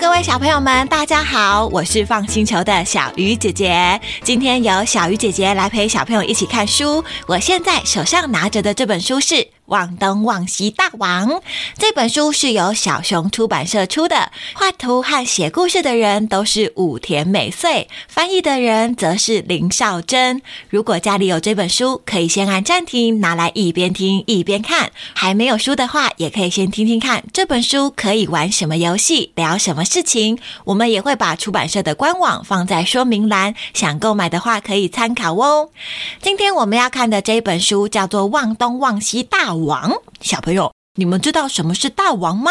各位小朋友们，大家好，我是放星球的小鱼姐姐。今天由小鱼姐姐来陪小朋友一起看书。我现在手上拿着的这本书是。望东望西大王这本书是由小熊出版社出的，画图和写故事的人都是武田美穗，翻译的人则是林少珍。如果家里有这本书，可以先按暂停，拿来一边听一边看；还没有书的话，也可以先听听看这本书可以玩什么游戏，聊什么事情。我们也会把出版社的官网放在说明栏，想购买的话可以参考哦。今天我们要看的这本书叫做《望东望西大王》。王小朋友，你们知道什么是大王吗？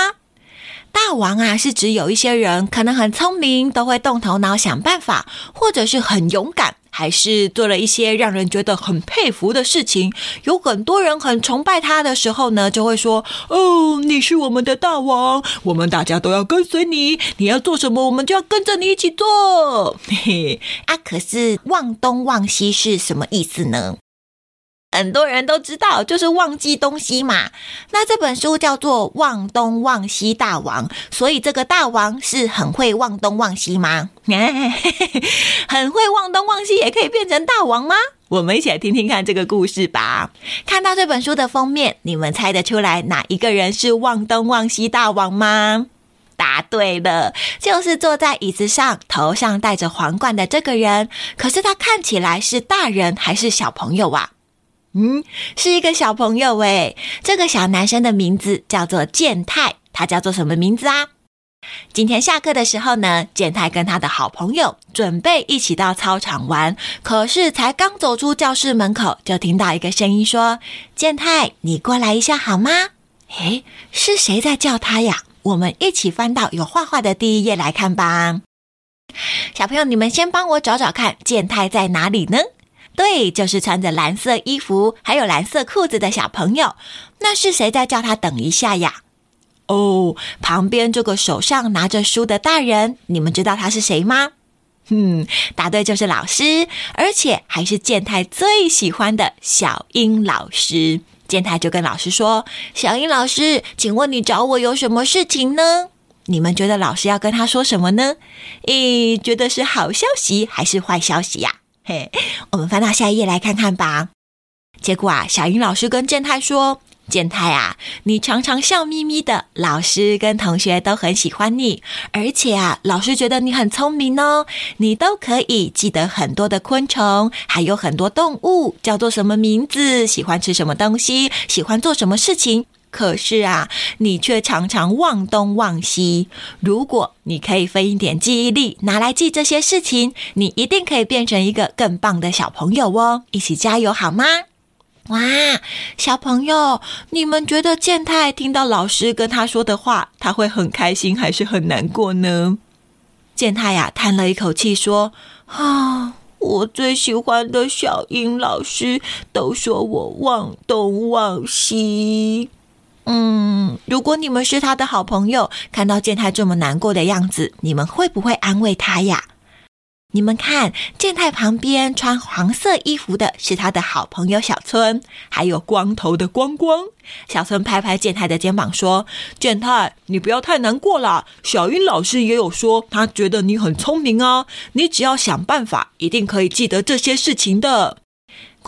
大王啊，是指有一些人可能很聪明，都会动头脑想办法，或者是很勇敢，还是做了一些让人觉得很佩服的事情。有很多人很崇拜他的时候呢，就会说：“哦，你是我们的大王，我们大家都要跟随你。你要做什么，我们就要跟着你一起做。” 嘿嘿，啊，可是忘东忘西是什么意思呢？很多人都知道，就是忘记东西嘛。那这本书叫做《忘东忘西大王》，所以这个大王是很会忘东忘西吗？很会忘东忘西也可以变成大王吗？我们一起来听听看这个故事吧。看到这本书的封面，你们猜得出来哪一个人是忘东忘西大王吗？答对了，就是坐在椅子上，头上戴着皇冠的这个人。可是他看起来是大人还是小朋友啊？嗯，是一个小朋友诶。这个小男生的名字叫做健太，他叫做什么名字啊？今天下课的时候呢，健太跟他的好朋友准备一起到操场玩，可是才刚走出教室门口，就听到一个声音说：“健太，你过来一下好吗？”诶，是谁在叫他呀？我们一起翻到有画画的第一页来看吧。小朋友，你们先帮我找找看，健太在哪里呢？对，就是穿着蓝色衣服还有蓝色裤子的小朋友。那是谁在叫他等一下呀？哦，旁边这个手上拿着书的大人，你们知道他是谁吗？嗯，答对，就是老师，而且还是健太最喜欢的小英老师。健太就跟老师说：“小英老师，请问你找我有什么事情呢？”你们觉得老师要跟他说什么呢？诶，觉得是好消息还是坏消息呀？嘿，我们翻到下一页来看看吧。结果啊，小英老师跟健太说：“健太啊，你常常笑眯眯的，老师跟同学都很喜欢你。而且啊，老师觉得你很聪明哦，你都可以记得很多的昆虫，还有很多动物叫做什么名字，喜欢吃什么东西，喜欢做什么事情。”可是啊，你却常常忘东忘西。如果你可以分一点记忆力拿来记这些事情，你一定可以变成一个更棒的小朋友哦！一起加油好吗？哇，小朋友，你们觉得健太听到老师跟他说的话，他会很开心还是很难过呢？健太呀，叹了一口气说：“啊，我最喜欢的小英老师都说我忘东忘西。”嗯，如果你们是他的好朋友，看到健太这么难过的样子，你们会不会安慰他呀？你们看，健太旁边穿黄色衣服的是他的好朋友小春，还有光头的光光。小春拍拍健太的肩膀说：“健太，你不要太难过啦。小英老师也有说，他觉得你很聪明啊，你只要想办法，一定可以记得这些事情的。”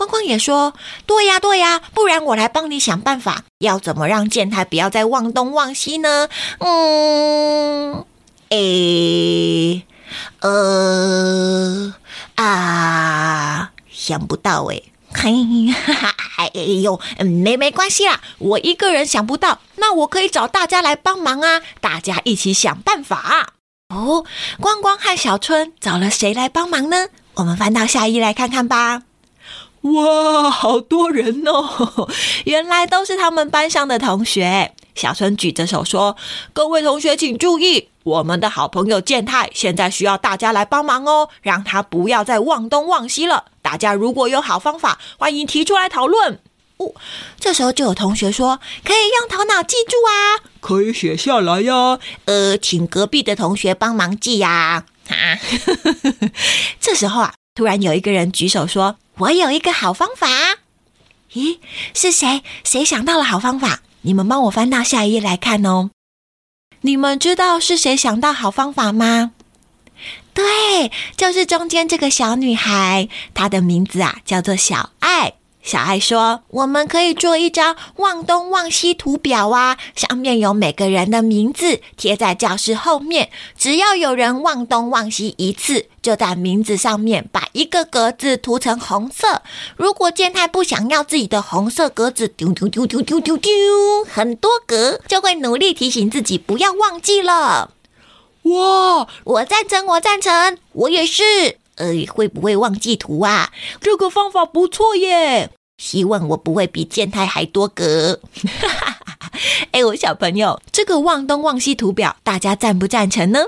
光光也说：“对呀，对呀，不然我来帮你想办法，要怎么让健太不要再忘东忘西呢？”嗯，诶，呃，啊，想不到诶，嘿，哈哈，哎呦，没没关系啦，我一个人想不到，那我可以找大家来帮忙啊，大家一起想办法。哦，光光和小春找了谁来帮忙呢？我们翻到下一页来看看吧。哇，好多人哦！原来都是他们班上的同学。小春举着手说：“各位同学请注意，我们的好朋友健太现在需要大家来帮忙哦，让他不要再忘东忘西了。大家如果有好方法，欢迎提出来讨论。”哦，这时候就有同学说：“可以用头脑记住啊，可以写下来呀。”呃，请隔壁的同学帮忙记呀。啊，这时候啊，突然有一个人举手说。我有一个好方法，咦，是谁？谁想到了好方法？你们帮我翻到下一页来看哦。你们知道是谁想到好方法吗？对，就是中间这个小女孩，她的名字啊叫做小爱。小爱说：“我们可以做一张望东望西图表啊，上面有每个人的名字，贴在教室后面。只要有人望东望西一次，就在名字上面把一个格子涂成红色。如果健太不想要自己的红色格子丢丢丢丢丢丢丢很多格，就会努力提醒自己不要忘记了。”哇！我赞成，我赞成，我也是。呃，会不会忘记涂啊？这个方法不错耶。希望我不会比健太还多格。哎，我小朋友，这个忘东忘西图表，大家赞不赞成呢？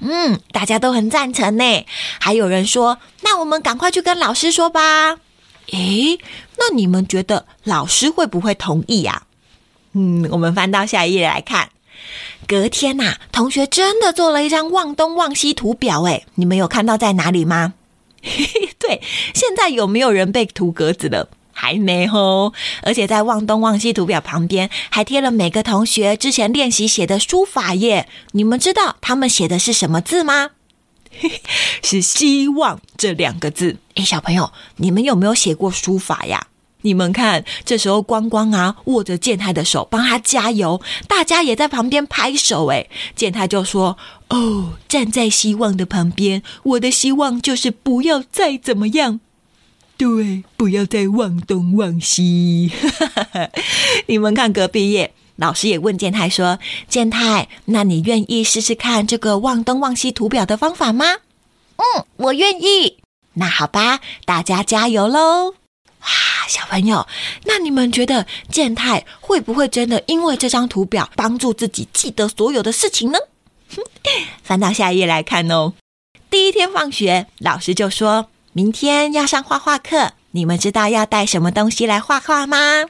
嗯，大家都很赞成呢。还有人说，那我们赶快去跟老师说吧。诶，那你们觉得老师会不会同意呀？嗯，我们翻到下一页来看。隔天呐，同学真的做了一张忘东忘西图表，诶，你们有看到在哪里吗？对，现在有没有人被涂格子了？还没哦。而且在忘东忘西图表旁边还贴了每个同学之前练习写的书法耶。你们知道他们写的是什么字吗？是“希望”这两个字。诶，小朋友，你们有没有写过书法呀？你们看，这时候光光啊握着健太的手，帮他加油，大家也在旁边拍手。诶，健太就说：“哦，站在希望的旁边，我的希望就是不要再怎么样，对，不要再忘东忘西。”你们看隔壁，老师也问健太说：“健太，那你愿意试试看这个忘东忘西图表的方法吗？”“嗯，我愿意。”“那好吧，大家加油喽！”哇，小朋友，那你们觉得健太会不会真的因为这张图表帮助自己记得所有的事情呢？翻到下一页来看哦。第一天放学，老师就说明天要上画画课，你们知道要带什么东西来画画吗？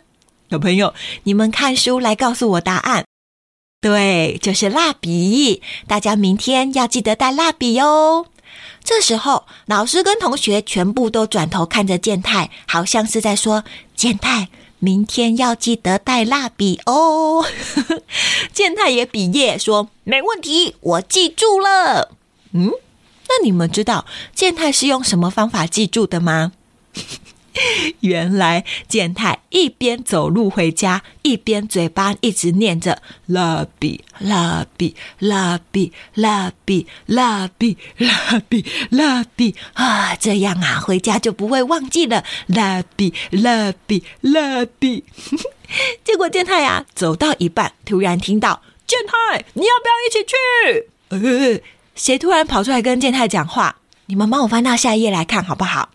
小朋友，你们看书来告诉我答案。对，就是蜡笔。大家明天要记得带蜡笔哟。这时候，老师跟同学全部都转头看着健太，好像是在说：“健太，明天要记得带蜡笔哦。”健太也比耶说：“没问题，我记住了。”嗯，那你们知道健太是用什么方法记住的吗？原来健太一边走路回家，一边嘴巴一直念着“蜡笔，蜡笔，蜡笔，蜡笔，蜡笔，蜡笔，蜡笔”啊，这样啊，回家就不会忘记了“蜡笔，蜡笔，蜡笔”。结果健太啊，走到一半，突然听到“健太，你要不要一起去？”呃，谁突然跑出来跟健太讲话？你们帮我翻到下一页来看好不好？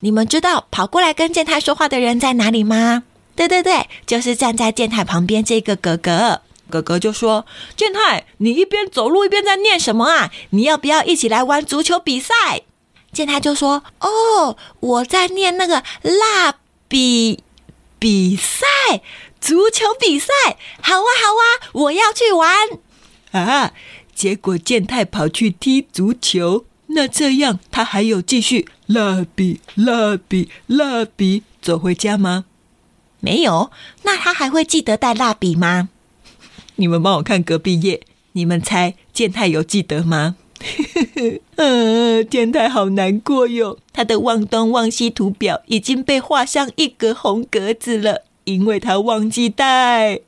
你们知道跑过来跟健太说话的人在哪里吗？对对对，就是站在健太旁边这个哥哥。哥哥就说：“健太，你一边走路一边在念什么啊？你要不要一起来玩足球比赛？”健太就说：“哦，我在念那个蜡笔比赛，足球比赛，好啊好啊，我要去玩啊！”结果健太跑去踢足球。那这样，他还有继续蜡笔、蜡笔、蜡笔走回家吗？没有。那他还会记得带蜡笔吗？你们帮我看隔壁页，你们猜健太有记得吗？嗯，健太好难过哟，他的忘东忘西图表已经被画上一格红格子了，因为他忘记带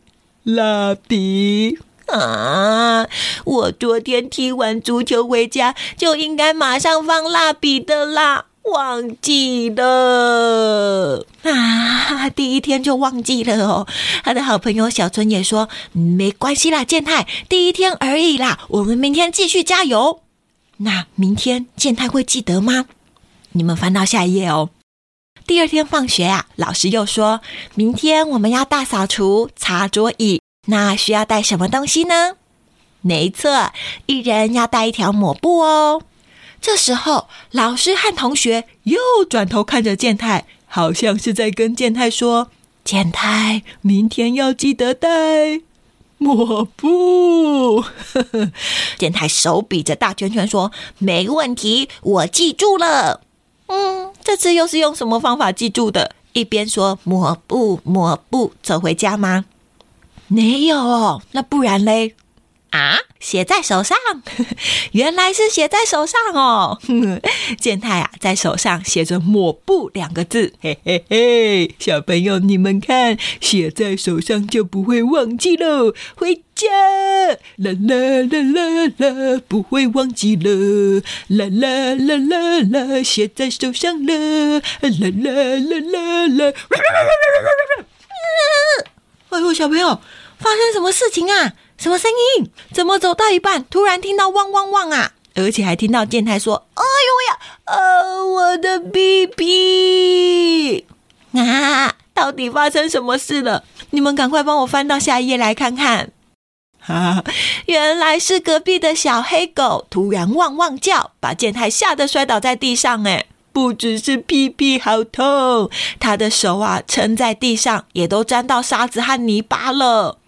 蜡笔。啊！我昨天踢完足球回家就应该马上放蜡笔的啦，忘记了啊！第一天就忘记了哦。他的好朋友小春也说：“没关系啦，健太，第一天而已啦，我们明天继续加油。”那明天健太会记得吗？你们翻到下一页哦。第二天放学啊，老师又说明天我们要大扫除、擦桌椅。那需要带什么东西呢？没错，一人要带一条抹布哦。这时候，老师和同学又转头看着健太，好像是在跟健太说：“健太，明天要记得带抹布。”健太手比着大圈圈说：“没问题，我记住了。”嗯，这次又是用什么方法记住的？一边说抹布抹布走回家吗？没有哦，那不然嘞？啊，写在手上，原来是写在手上哦。健太啊，在手上写着“抹布”两个字，嘿嘿嘿，小朋友你们看，写在手上就不会忘记喽。回家，啦啦啦啦啦，不会忘记了，啦啦啦啦啦，写在手上了，啦啦啦啦啦。哎呦，小朋友，发生什么事情啊？什么声音？怎么走到一半，突然听到汪汪汪啊！而且还听到健太说：“哎呦呀，呃，我的屁屁啊！到底发生什么事了？你们赶快帮我翻到下一页来看看。”哈，原来是隔壁的小黑狗突然汪汪叫，把健太吓得摔倒在地上。哎，不只是屁屁好痛，他的手啊，撑在地上也都沾到沙子和泥巴了。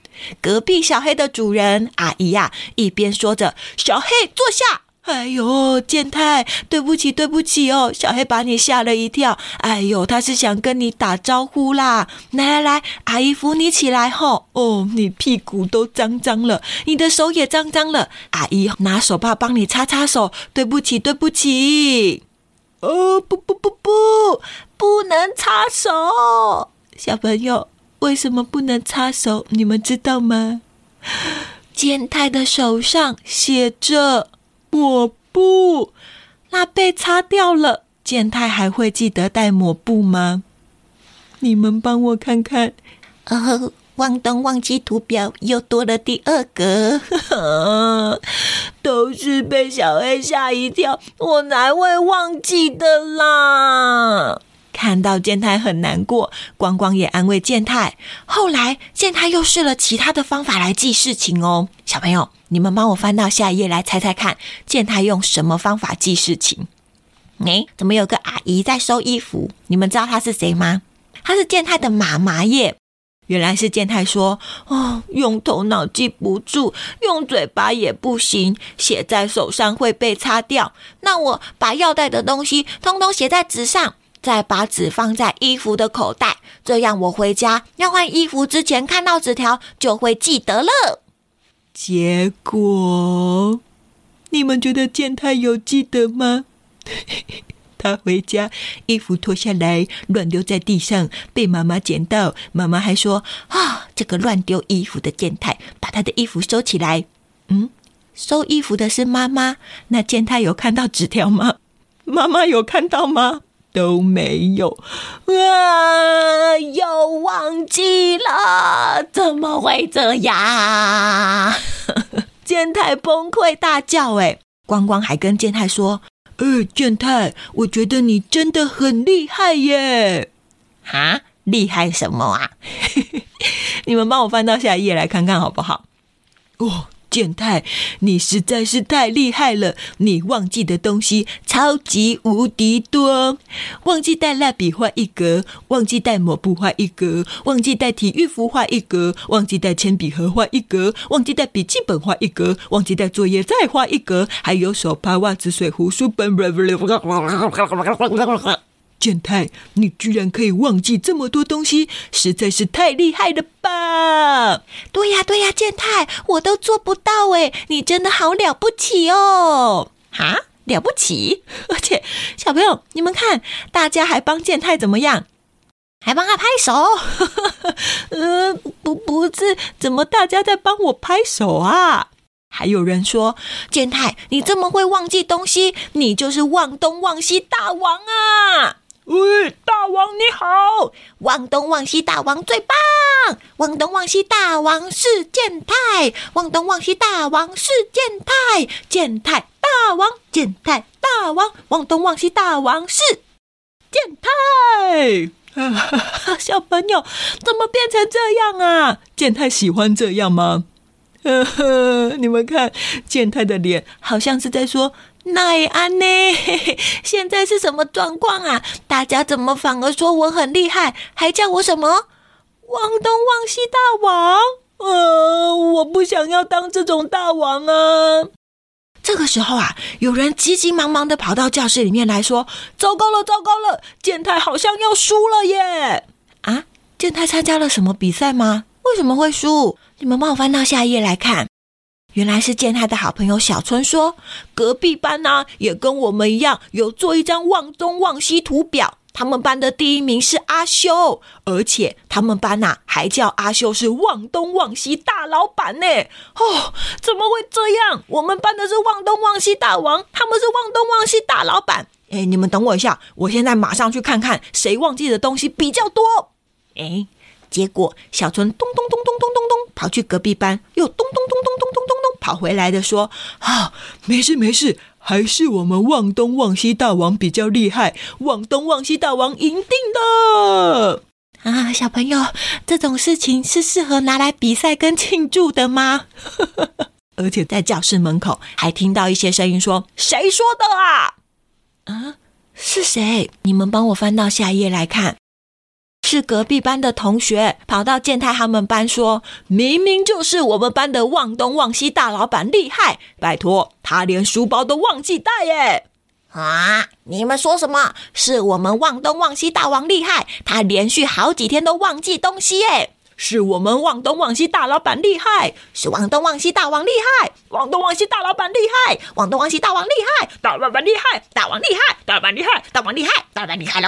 隔壁小黑的主人阿姨呀、一边说着“小黑坐下”，哎呦，健太，对不起，对不起哦，小黑把你吓了一跳。哎呦，他是想跟你打招呼啦。来来来，阿姨扶你起来吼。哦，你屁股都脏脏了，你的手也脏脏了。阿姨拿手帕帮你擦擦手。对不起，对不起。哦，不不不不，不能擦手，小朋友。为什么不能擦手？你们知道吗？健太的手上写着抹布，那被擦掉了。健太还会记得带抹布吗？你们帮我看看。呃，忘东忘西图表又多了第二个，都是被小黑吓一跳，我才会忘记的啦？看到健太很难过，光光也安慰健太。后来健太又试了其他的方法来记事情哦。小朋友，你们帮我翻到下一页来猜猜看，健太用什么方法记事情？诶，怎么有个阿姨在收衣服？你们知道她是谁吗？她是健太的妈妈耶。原来是健太说：“哦，用头脑记不住，用嘴巴也不行，写在手上会被擦掉。那我把要带的东西通通写在纸上。”再把纸放在衣服的口袋，这样我回家要换衣服之前看到纸条就会记得了。结果，你们觉得健太有记得吗？他回家衣服脱下来乱丢在地上，被妈妈捡到，妈妈还说：“啊，这个乱丢衣服的健太，把他的衣服收起来。”嗯，收衣服的是妈妈，那健太有看到纸条吗？妈妈有看到吗？都没有啊！又忘记了，怎么会这样？健太崩溃大叫，哎，光光还跟健太说：“呃，健太，我觉得你真的很厉害耶！”哈，厉害什么啊？你们帮我翻到下一页来看看好不好？哦。健太，你实在是太厉害了！你忘记的东西超级无敌多，忘记带蜡笔画一格，忘记带抹布画一格，忘记带体育服画一格，忘记带铅笔盒画一格，忘记带笔记本画一格，忘记带作业再画一格，还有手帕、袜子、水壶、书本。健太，你居然可以忘记这么多东西，实在是太厉害了吧？对呀，对呀，健太，我都做不到诶，你真的好了不起哦！哈，了不起！而且小朋友，你们看，大家还帮健太怎么样？还帮他拍手？呃，不，不是，怎么大家在帮我拍手啊？还有人说，健太，你这么会忘记东西，你就是忘东忘西大王啊！喂，大王你好！忘东忘西大王最棒！忘东忘西大王是健太，忘东忘西大王是健太，健太大王，健太大王，忘东忘西大王是健太。小朋友怎么变成这样啊？健太喜欢这样吗？呵 呵，你们看，健太的脸好像是在说。奈安呢？现在是什么状况啊？大家怎么反而说我很厉害，还叫我什么忘东忘西大王？呃，我不想要当这种大王啊！这个时候啊，有人急急忙忙的跑到教室里面来说：“糟糕了，糟糕了！健太好像要输了耶！”啊，健太参加了什么比赛吗？为什么会输？你们帮我翻到下一页来看。原来是见他的好朋友小春说，隔壁班呢，也跟我们一样，有做一张望东望西图表，他们班的第一名是阿修，而且他们班呐，还叫阿修是望东望西大老板呢。哦，怎么会这样？我们班的是望东望西大王，他们是望东望西大老板。哎，你们等我一下，我现在马上去看看谁忘记的东西比较多。哎，结果小春咚咚咚咚咚咚咚跑去隔壁班，又咚咚咚咚咚咚咚。跑回来的说：“啊，没事没事。”还是我们望东望西大王比较厉害，望东望西大王赢定了啊！小朋友，这种事情是适合拿来比赛跟庆祝的吗？而且在教室门口还听到一些声音说：“谁说的啊？啊，是谁？你们帮我翻到下一页来看。”是隔壁班的同学跑到健太他们班说：“明明就是我们班的忘东忘西大老板厉害，拜托，他连书包都忘记带耶！”啊！你们说什么？是我们忘东忘西大王厉害，他连续好几天都忘记东西耶！是我们忘东忘西大老板厉害，是忘东忘西大王厉害，忘东忘西大老板厉害，忘东忘西大王厉害，大老板厉害，大王厉害，大老板厉害，大王厉害，大老板厉害，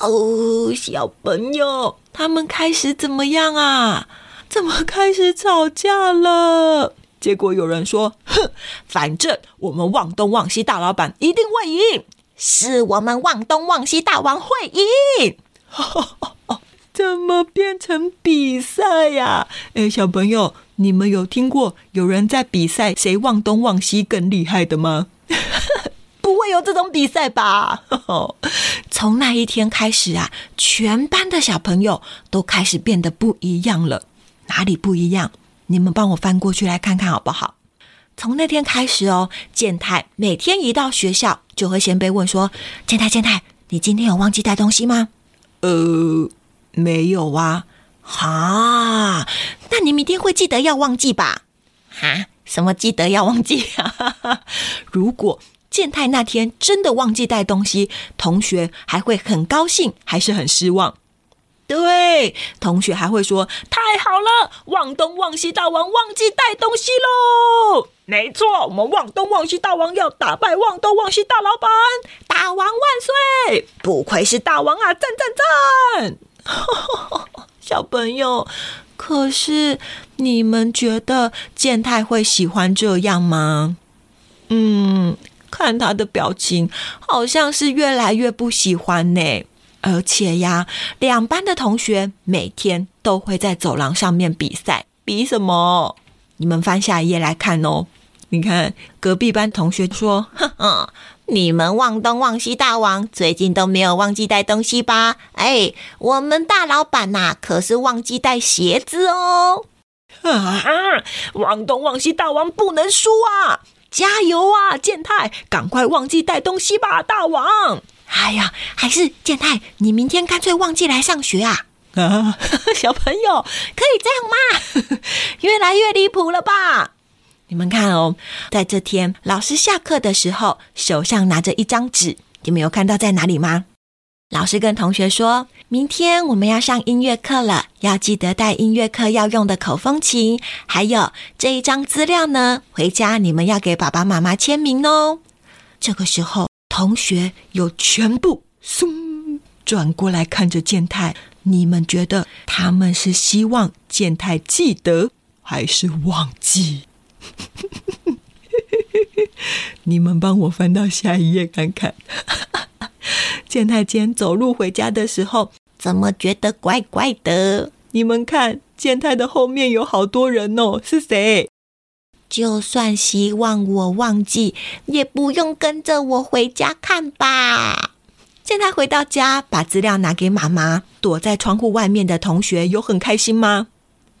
哦，小朋友，他们开始怎么样啊？怎么开始吵架了？结果有人说：“哼，反正我们忘东忘西大老板一定会赢，是我们忘东忘西大王会赢。” 怎么变成比赛呀？哎，小朋友，你们有听过有人在比赛谁忘东忘西更厉害的吗？不会有这种比赛吧？从那一天开始啊，全班的小朋友都开始变得不一样了。哪里不一样？你们帮我翻过去来看看好不好？从那天开始哦，健太每天一到学校就会先被问说：“健太，健太，你今天有忘记带东西吗？”呃。没有啊，哈，那你明天会记得要忘记吧？哈，什么记得要忘记啊？如果健太那天真的忘记带东西，同学还会很高兴，还是很失望？对，同学还会说太好了，忘东忘西大王忘记带东西喽！没错，我们忘东忘西大王要打败忘东忘西大老板，大王万岁！不愧是大王啊，赞赞赞！小朋友，可是你们觉得健太会喜欢这样吗？嗯，看他的表情，好像是越来越不喜欢呢。而且呀，两班的同学每天都会在走廊上面比赛，比什么？你们翻下一页来看哦。你看隔壁班同学说：“哼哼。”你们忘东忘西大王最近都没有忘记带东西吧？哎，我们大老板呐、啊，可是忘记带鞋子哦！啊，忘东忘西大王不能输啊！加油啊，健太，赶快忘记带东西吧，大王！哎呀，还是健太，你明天干脆忘记来上学啊！啊，小朋友可以这样吗？越来越离谱了吧？你们看哦，在这天老师下课的时候，手上拿着一张纸，你们有看到在哪里吗？老师跟同学说，明天我们要上音乐课了，要记得带音乐课要用的口风琴，还有这一张资料呢，回家你们要给爸爸妈妈签名哦。这个时候，同学有全部松转过来看着健太，你们觉得他们是希望健太记得，还是忘记？你们帮我翻到下一页看看。健太今天走路回家的时候，怎么觉得怪怪的？你们看，健太的后面有好多人哦，是谁？就算希望我忘记，也不用跟着我回家看吧。健太回到家，把资料拿给妈妈。躲在窗户外面的同学有很开心吗？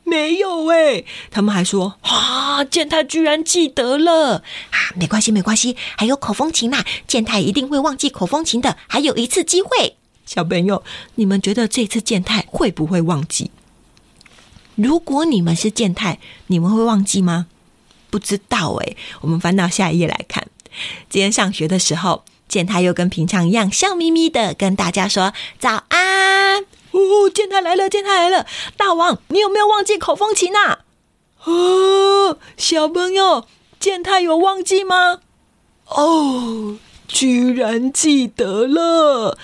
没有哎，他们还说啊，健太居然记得了啊！没关系，没关系，还有口风琴呐，健太一定会忘记口风琴的，还有一次机会。小朋友，你们觉得这次健太会不会忘记？如果你们是健太，你们会忘记吗？不知道哎，我们翻到下一页来看。今天上学的时候，健太又跟平常一样笑眯眯的跟大家说早安。哦，健太来了，健太来了！大王，你有没有忘记口风琴啊？哦，小朋友，健太有忘记吗？哦，居然记得了！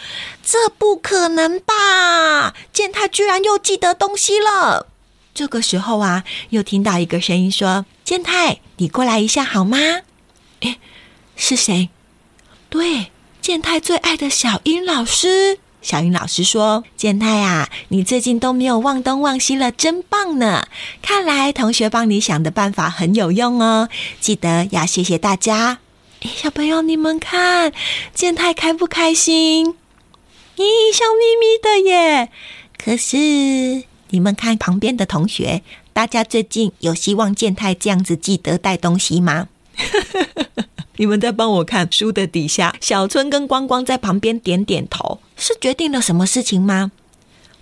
这不可能吧？健太居然又记得东西了！这个时候啊，又听到一个声音说：“健太，你过来一下好吗？”诶，是谁？对，健太最爱的小英老师。小英老师说：“健太啊，你最近都没有忘东忘西了，真棒呢！看来同学帮你想的办法很有用哦，记得要谢谢大家。诶，小朋友，你们看，健太开不开心？咦，笑眯眯的耶！可是你们看旁边的同学，大家最近有希望健太这样子记得带东西吗？” 你们在帮我看书的底下，小春跟光光在旁边点点头，是决定了什么事情吗？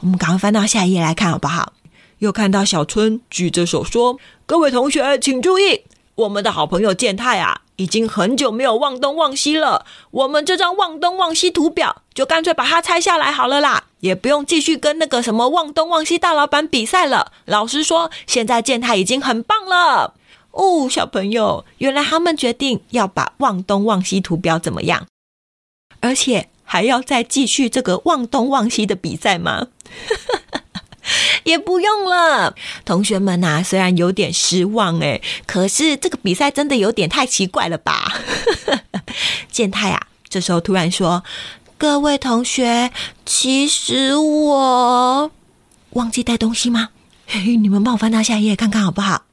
我们赶快翻到下一页来看好不好？又看到小春举着手说：“各位同学请注意，我们的好朋友健太啊，已经很久没有忘东忘西了。我们这张忘东忘西图表，就干脆把它拆下来好了啦，也不用继续跟那个什么忘东忘西大老板比赛了。老实说，现在见他已经很棒了。”哦，小朋友，原来他们决定要把忘东忘西图表怎么样？而且还要再继续这个忘东忘西的比赛吗？也不用了，同学们呐、虽然有点失望诶，可是这个比赛真的有点太奇怪了吧？健太啊，这时候突然说：“各位同学，其实我忘记带东西吗？你们帮我翻到下一页看看好不好？”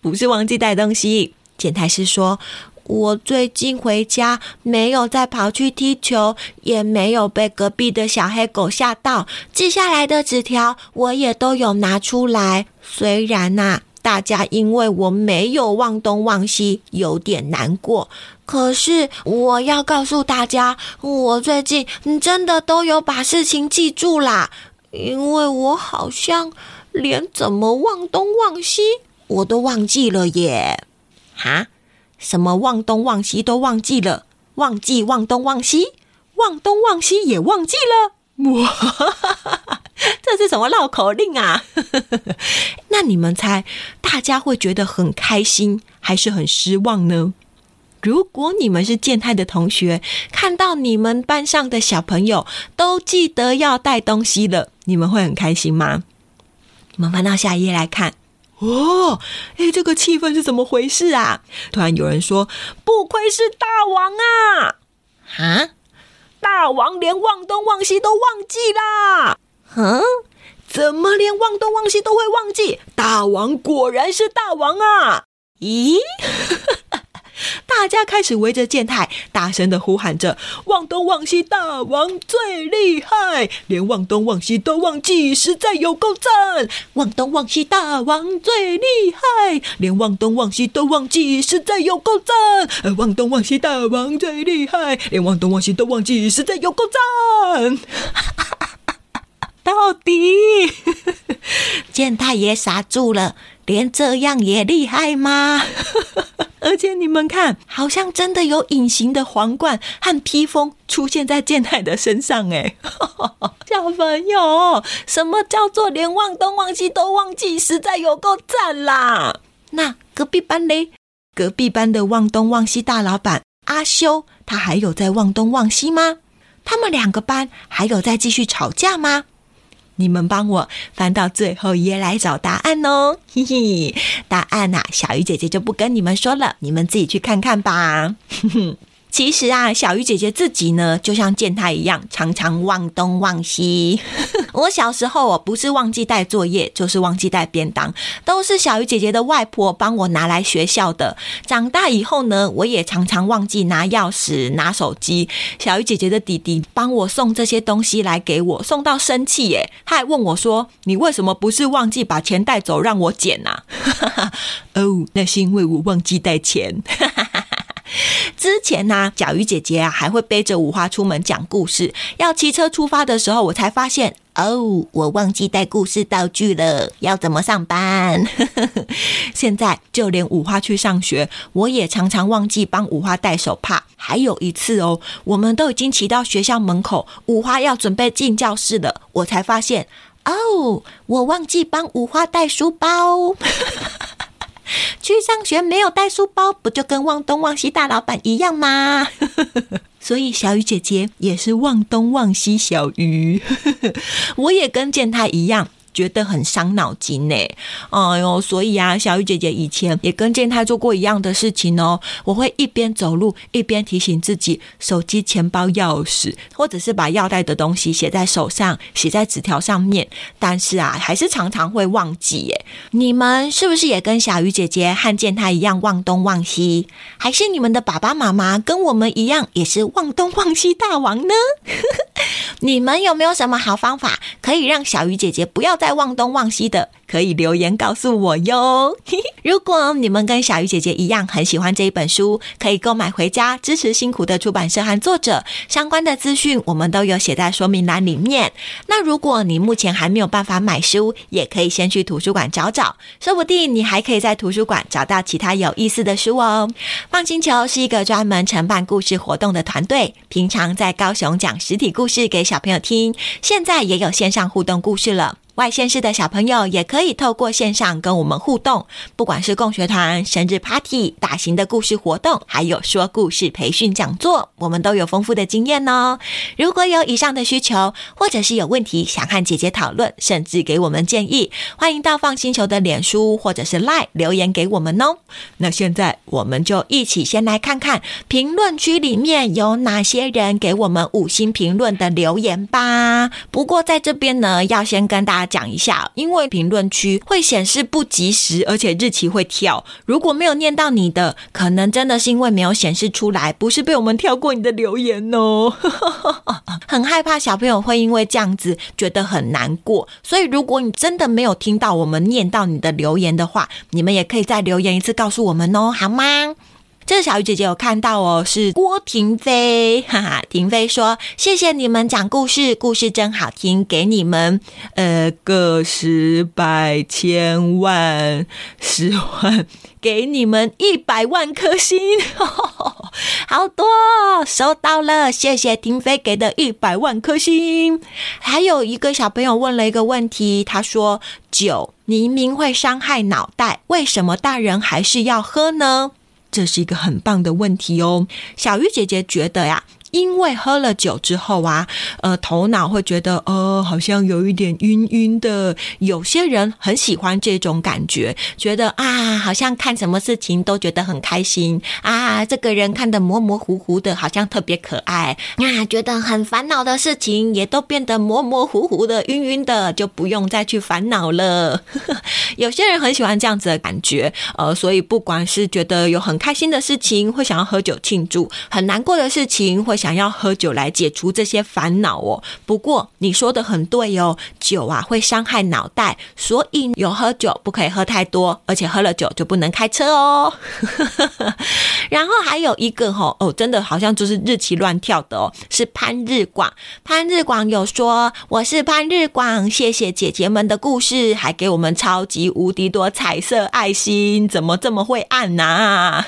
不是忘记带东西，健太是说，我最近回家没有再跑去踢球，也没有被隔壁的小黑狗吓到，记下来的纸条我也都有拿出来。虽然呐、大家因为我没有忘东忘西，有点难过，可是我要告诉大家，我最近真的都有把事情记住啦，因为我好像连怎么忘东忘西。我都忘记了耶！哈？什么忘东忘西都忘记了？忘记忘东忘西，忘东忘西也忘记了？哇！这是什么绕口令啊？那你们猜，大家会觉得很开心，还是很失望呢？如果你们是健太的同学，看到你们班上的小朋友都记得要带东西了，你们会很开心吗？我们翻到下一页来看。哦，哎，这个气氛是怎么回事啊？突然有人说：“不愧是大王啊！”啊，大王连忘东忘西都忘记啦！嗯，怎么连忘东忘西都会忘记？大王果然是大王啊！咦？大家开始围着健太，大声的呼喊着：“忘东忘西大王最厉害，连忘东忘西都忘记，实在有够赞！忘东忘西大王最厉害，连忘东忘西都忘记，实在有够赞！忘东忘西大王最厉害，连忘东忘西都忘记，实在有够赞！” 到底 健太也傻住了，连这样也厉害吗？而且你们看，好像真的有隐形的皇冠和披风出现在健太的身上哎！小朋友，什么叫做连忘东忘西都忘记？实在有够赞啦！那隔壁班嘞？隔壁班的忘东忘西大老板阿修，他还有在忘东忘西吗？他们两个班还有在继续吵架吗？你们帮我翻到最后一页来找答案哦，嘿嘿，答案呐、小鱼姐姐就不跟你们说了，你们自己去看看吧。哼 哼其实啊，小鱼姐姐自己呢，就像健太一样，常常忘东忘西。我小时候，我不是忘记带作业，就是忘记带便当，都是小鱼姐姐的外婆帮我拿来学校的。长大以后呢，我也常常忘记拿钥匙、拿手机。小鱼姐姐的弟弟帮我送这些东西来给我，送到生气耶，他还问我说：“你为什么不是忘记把钱带走，让我捡呐？” 哦，那是因为我忘记带钱。之前呢、啊，小鱼姐姐啊还会背着五花出门讲故事。要骑车出发的时候，我才发现哦，我忘记带故事道具了，要怎么上班？现在就连五花去上学，我也常常忘记帮五花带手帕。还有一次哦，我们都已经骑到学校门口，五花要准备进教室了，我才发现哦，我忘记帮五花带书包。去上学没有带书包，不就跟忘东忘西大老板一样吗？所以小雨姐姐也是忘东忘西小鱼，我也跟健太一样。觉得很伤脑筋呢，哎呦，所以啊，小鱼姐姐以前也跟健太做过一样的事情哦。我会一边走路一边提醒自己，手机、钱包、钥匙，或者是把要带的东西写在手上，写在纸条上面。但是啊，还是常常会忘记耶。你们是不是也跟小鱼姐姐和健太一样忘东忘西？还是你们的爸爸妈妈跟我们一样，也是忘东忘西大王呢？你们有没有什么好方法，可以让小鱼姐姐不要再在忘东忘西的，可以留言告诉我哟。如果你们跟小鱼姐姐一样很喜欢这一本书，可以购买回家支持辛苦的出版社和作者。相关的资讯我们都有写在说明栏里面。那如果你目前还没有办法买书，也可以先去图书馆找找，说不定你还可以在图书馆找到其他有意思的书哦。放星球是一个专门承办故事活动的团队，平常在高雄讲实体故事给小朋友听，现在也有线上互动故事了。外县市的小朋友也可以透过线上跟我们互动，不管是共学团、生日 party、大型的故事活动，还有说故事培训讲座，我们都有丰富的经验哦。如果有以上的需求，或者是有问题想和姐姐讨论，甚至给我们建议，欢迎到放星球的脸书或者是 lie 留言给我们哦。那现在我们就一起先来看看评论区里面有哪些人给我们五星评论的留言吧。不过在这边呢，要先跟大家。讲一下，因为评论区会显示不及时，而且日期会跳。如果没有念到你的，可能真的是因为没有显示出来，不是被我们跳过你的留言哦。很害怕小朋友会因为这样子觉得很难过，所以如果你真的没有听到我们念到你的留言的话，你们也可以再留言一次告诉我们哦，好吗？这个小鱼姐姐有看到哦，是郭婷飞，哈哈，婷飞说：“谢谢你们讲故事，故事真好听，给你们呃个十百千万十万，给你们一百万颗星，好多，收到了，谢谢婷飞给的一百万颗星。”还有一个小朋友问了一个问题，他说：“酒明明会伤害脑袋，为什么大人还是要喝呢？”这是一个很棒的问题哦，小鱼姐姐觉得呀。因为喝了酒之后啊，呃，头脑会觉得呃，好像有一点晕晕的。有些人很喜欢这种感觉，觉得啊，好像看什么事情都觉得很开心啊。这个人看得模模糊糊的，好像特别可爱啊。觉得很烦恼的事情也都变得模模糊糊的、晕晕的，就不用再去烦恼了。有些人很喜欢这样子的感觉，呃，所以不管是觉得有很开心的事情，会想要喝酒庆祝；很难过的事情，会。想要喝酒来解除这些烦恼哦。不过你说的很对哦，酒啊会伤害脑袋，所以有喝酒不可以喝太多，而且喝了酒就不能开车哦。然后还有一个吼哦，真的好像就是日期乱跳的哦，是潘日广。潘日广有说：“我是潘日广，谢谢姐姐们的故事，还给我们超级无敌多彩色爱心，怎么这么会按呐？”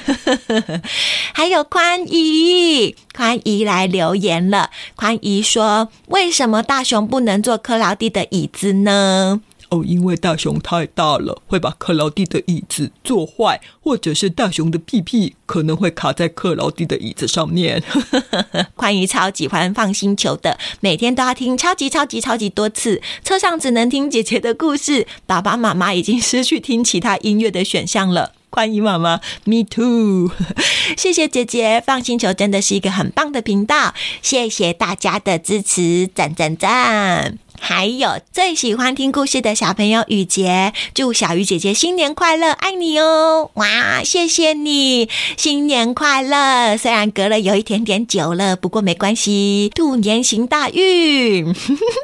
还有宽姨，宽姨。来留言了，宽姨说：“为什么大熊不能坐克劳蒂的椅子呢？”哦，因为大熊太大了，会把克劳蒂的椅子坐坏，或者是大熊的屁屁可能会卡在克劳蒂的椅子上面。宽姨超喜欢 FUN 星球的，每天都要听超级超级超级多次，车上只能听姐姐的故事，爸爸妈妈已经失去听其他音乐的选项了。欢迎妈妈，Me too，谢谢姐姐放星球真的是一个很棒的频道，谢谢大家的支持，赞赞赞！还有最喜欢听故事的小朋友雨杰，祝小鱼姐姐新年快乐，爱你哦！哇，谢谢你，新年快乐！虽然隔了有一点点久了，不过没关系，兔年行大运。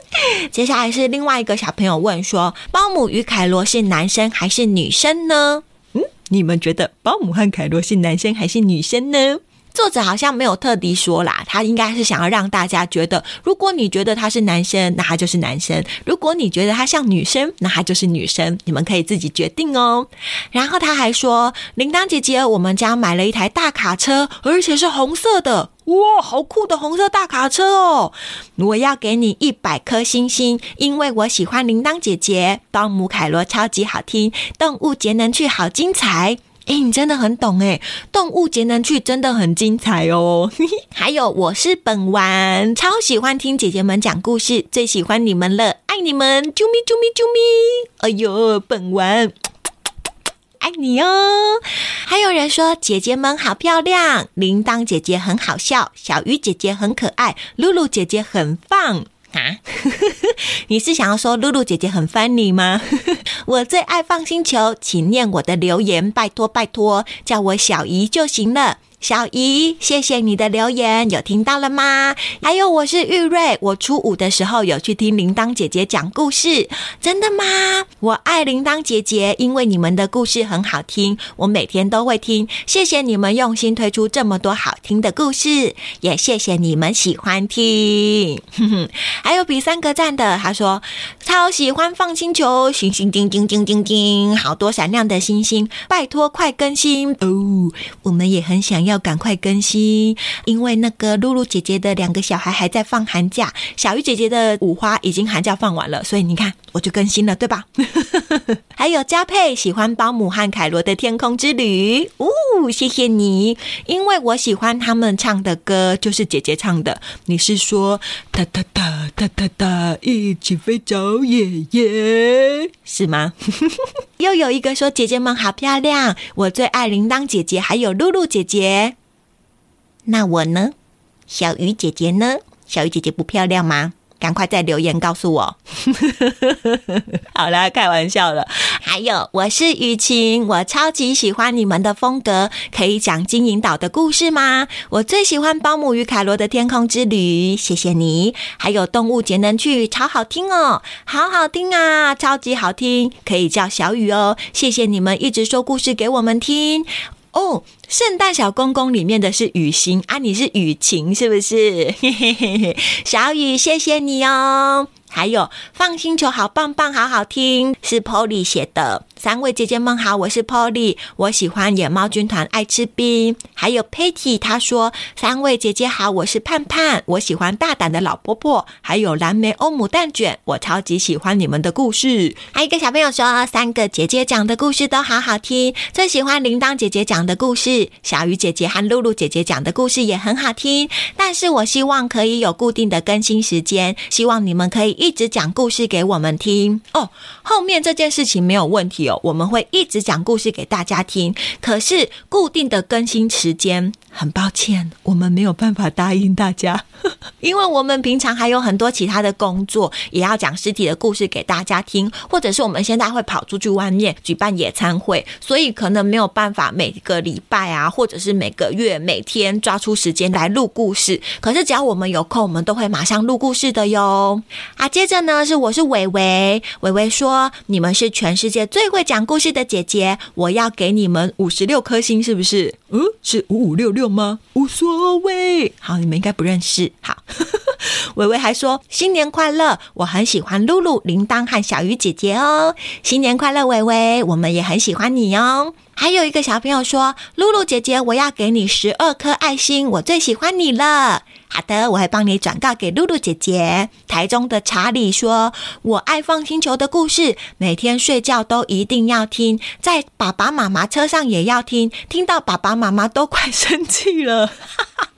接下来是另外一个小朋友问说，包姆与凯罗是男生还是女生呢？你们觉得保姆和凯罗是男生还是女生呢？作者好像没有特地说啦，他应该是想要让大家觉得，如果你觉得他是男生，那他就是男生；如果你觉得他像女生，那他就是女生。你们可以自己决定哦。然后他还说：“铃铛姐姐，我们家买了一台大卡车，而且是红色的，哇，好酷的红色大卡车哦！我要给你一百颗星星，因为我喜欢铃铛姐姐。保姆凯罗超级好听，动物节能趣好精彩。”哎，你真的很懂哎！动物节能趣真的很精彩哦。还有，我是本丸，超喜欢听姐姐们讲故事，最喜欢你们了，爱你们！啾咪啾咪啾咪！哎呦，本丸，爱你哦！还有人说姐姐们好漂亮，铃铛姐姐很好笑，小鱼姐姐很可爱，露露姐姐很棒。啊，你是想要说露露姐姐很 funny 吗？我最爱放星球，请念我的留言，拜托拜托，叫我小姨就行了。小姨，谢谢你的留言，有听到了吗？还有，我是玉瑞，我初五的时候有去听铃铛姐姐讲故事，真的吗？我爱铃铛姐姐，因为你们的故事很好听，我每天都会听。谢谢你们用心推出这么多好听的故事，也谢谢你们喜欢听。哼哼，还有比三个赞的，他说超喜欢放星球，星星叮叮叮叮叮，好多闪亮的星星，拜托快更新哦，我们也很想要。要赶快更新，因为那个露露姐姐的两个小孩还在放寒假，小鱼姐姐的五花已经寒假放完了，所以你看我就更新了，对吧？还有佳佩喜欢保姆和凯罗的天空之旅，哦，谢谢你，因为我喜欢他们唱的歌，就是姐姐唱的。你是说哒哒哒哒哒哒，一起飞走爷爷是吗？又有一个说姐姐们好漂亮，我最爱铃铛姐姐，还有露露姐姐。那我呢？小鱼姐姐呢？小鱼姐姐不漂亮吗？赶快在留言告诉我。好啦，开玩笑了。还有，我是雨晴，我超级喜欢你们的风格。可以讲金银岛的故事吗？我最喜欢保姆与凯罗的天空之旅，谢谢你。还有动物节能趣，超好听哦，好好听啊，超级好听。可以叫小雨哦，谢谢你们一直说故事给我们听。哦，圣诞小公公里面的是雨欣啊，你是雨晴是不是？嘿嘿嘿嘿，小雨，谢谢你哦。还有放星球好棒棒，好好听，是 Polly 写的。三位姐姐们好，我是 Polly，我喜欢野猫军团，爱吃冰。还有 Patty，她说：三位姐姐好，我是盼盼，我喜欢大胆的老婆婆。还有蓝莓欧姆蛋卷，我超级喜欢你们的故事。还有一个小朋友说，三个姐姐讲的故事都好好听，最喜欢铃铛姐姐讲的故事，小鱼姐姐和露露姐姐讲的故事也很好听。但是我希望可以有固定的更新时间，希望你们可以。一直讲故事给我们听哦，后面这件事情没有问题哦，我们会一直讲故事给大家听。可是固定的更新时间，很抱歉，我们没有办法答应大家，因为我们平常还有很多其他的工作，也要讲实体的故事给大家听，或者是我们现在会跑出去外面举办野餐会，所以可能没有办法每个礼拜啊，或者是每个月每天抓出时间来录故事。可是只要我们有空，我们都会马上录故事的哟。啊。接着呢，是我是伟伟，伟伟说，你们是全世界最会讲故事的姐姐，我要给你们五十六颗星，是不是？嗯，是五五六六吗？无所谓。好，你们应该不认识。好，伟伟还说新年快乐，我很喜欢露露、铃铛和小鱼姐姐哦。新年快乐，伟伟，我们也很喜欢你哦。还有一个小朋友说，露露姐姐，我要给你十二颗爱心，我最喜欢你了。好的，我会帮你转告给露露姐姐。台中的查理说：“我爱放星球的故事，每天睡觉都一定要听，在爸爸妈妈车上也要听，听到爸爸妈妈都快生气了。”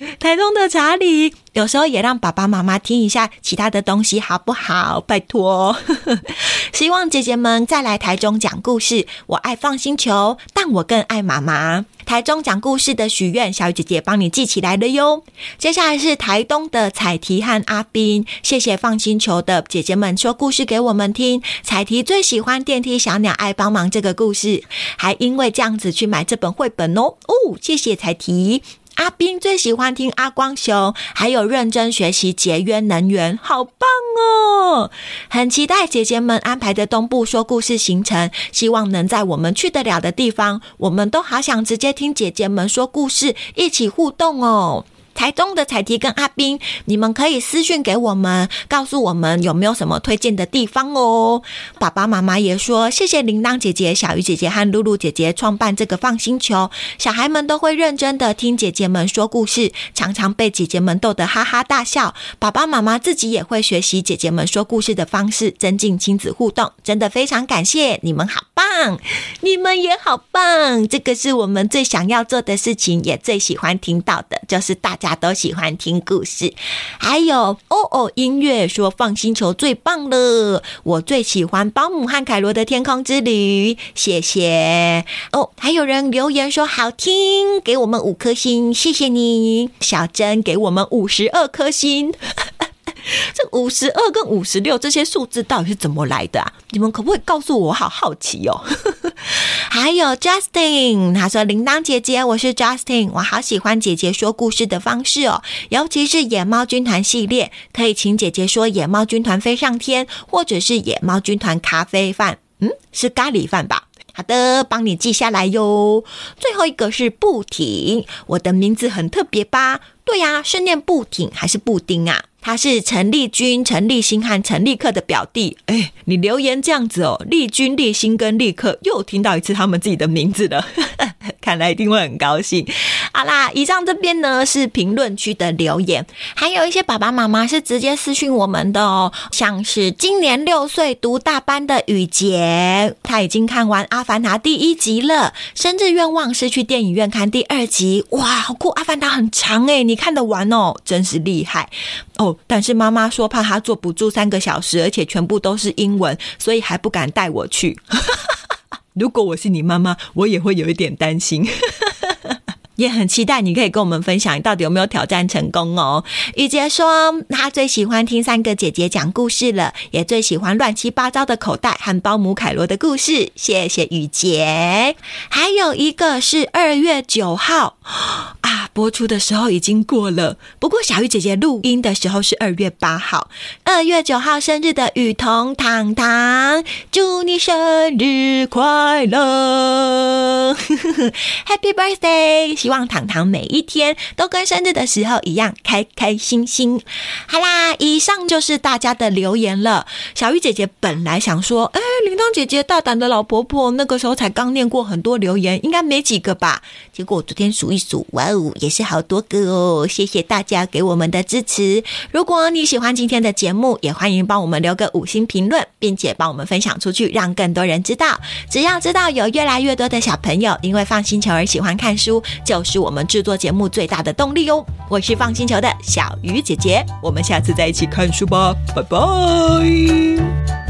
台中的查理。有时候也让爸爸妈妈听一下其他的东西，好不好？拜托，希望姐姐们再来台中讲故事。我爱放星球，但我更爱妈妈。台中讲故事的许愿，小姐姐帮你记起来了哟。接下来是台东的彩提和阿斌，谢谢放星球的姐姐们说故事给我们听。彩提最喜欢电梯小鸟爱帮忙这个故事，还因为这样子去买这本绘本哦。哦，谢谢彩提。阿斌最喜欢听阿光熊，还有认真学习节约能源，好棒哦！很期待姐姐们安排的东部说故事行程，希望能在我们去得了的地方，我们都好想直接听姐姐们说故事，一起互动哦。台中的彩提跟阿斌，你们可以私讯给我们，告诉我们有没有什么推荐的地方哦。爸爸妈妈也说，谢谢铃铛姐姐、小鱼姐姐和露露姐姐创办这个放心球，小孩们都会认真的听姐姐们说故事，常常被姐姐们逗得哈哈大笑。爸爸妈妈自己也会学习姐姐们说故事的方式，增进亲子互动。真的非常感谢你们，好棒！你们也好棒，这个是我们最想要做的事情，也最喜欢听到的，就是大家。都喜欢听故事，还有哦哦音乐说放星球最棒了，我最喜欢保姆和凯罗的天空之旅，谢谢哦。还有人留言说好听，给我们五颗星，谢谢你。小珍给我们五十二颗星。这五十二跟五十六这些数字到底是怎么来的啊？你们可不可以告诉？我好好奇哦。还有 Justin，他说：“铃铛姐姐，我是 Justin，我好喜欢姐姐说故事的方式哦，尤其是野猫军团系列，可以请姐姐说野猫军团飞上天，或者是野猫军团咖啡饭，嗯，是咖喱饭吧？好的，帮你记下来哟。最后一个是布挺，我的名字很特别吧？对呀，是念布挺还是布丁啊？”他是陈立军、陈立新和陈立克的表弟。哎，你留言这样子哦，立军、立新跟立克又听到一次他们自己的名字了，看来一定会很高兴。好啦，以上这边呢是评论区的留言，还有一些爸爸妈妈是直接私讯我们的哦，像是今年六岁读大班的雨洁，他已经看完《阿凡达》第一集了，生日愿望是去电影院看第二集。哇，好酷！《阿凡达》很长诶，你看得完哦，真是厉害哦。但是妈妈说怕他坐不住三个小时，而且全部都是英文，所以还不敢带我去。如果我是你妈妈，我也会有一点担心。也很期待你可以跟我们分享，到底有没有挑战成功哦？雨洁说她最喜欢听三个姐姐讲故事了，也最喜欢乱七八糟的口袋和包姆凯罗的故事。谢谢雨洁。还有一个是二月九号啊，播出的时候已经过了，不过小雨姐姐录音的时候是二月八号。二月九号生日的雨桐糖糖，祝你生日快乐，Happy Birthday！希望糖糖每一天都跟生日的时候一样开开心心。好啦，以上就是大家的留言了。小鱼姐姐本来想说，哎，铃铛姐姐大胆的老婆婆，那个时候才刚念过很多留言，应该没几个吧？结果我昨天数一数，哇哦，也是好多个哦！谢谢大家给我们的支持。如果你喜欢今天的节目，也欢迎帮我们留个五星评论，并且帮我们分享出去，让更多人知道。只要知道有越来越多的小朋友因为放星球而喜欢看书，就是我们制作节目最大的动力哦！我是放星球的小鱼姐姐，我们下次再一起看书吧，拜拜。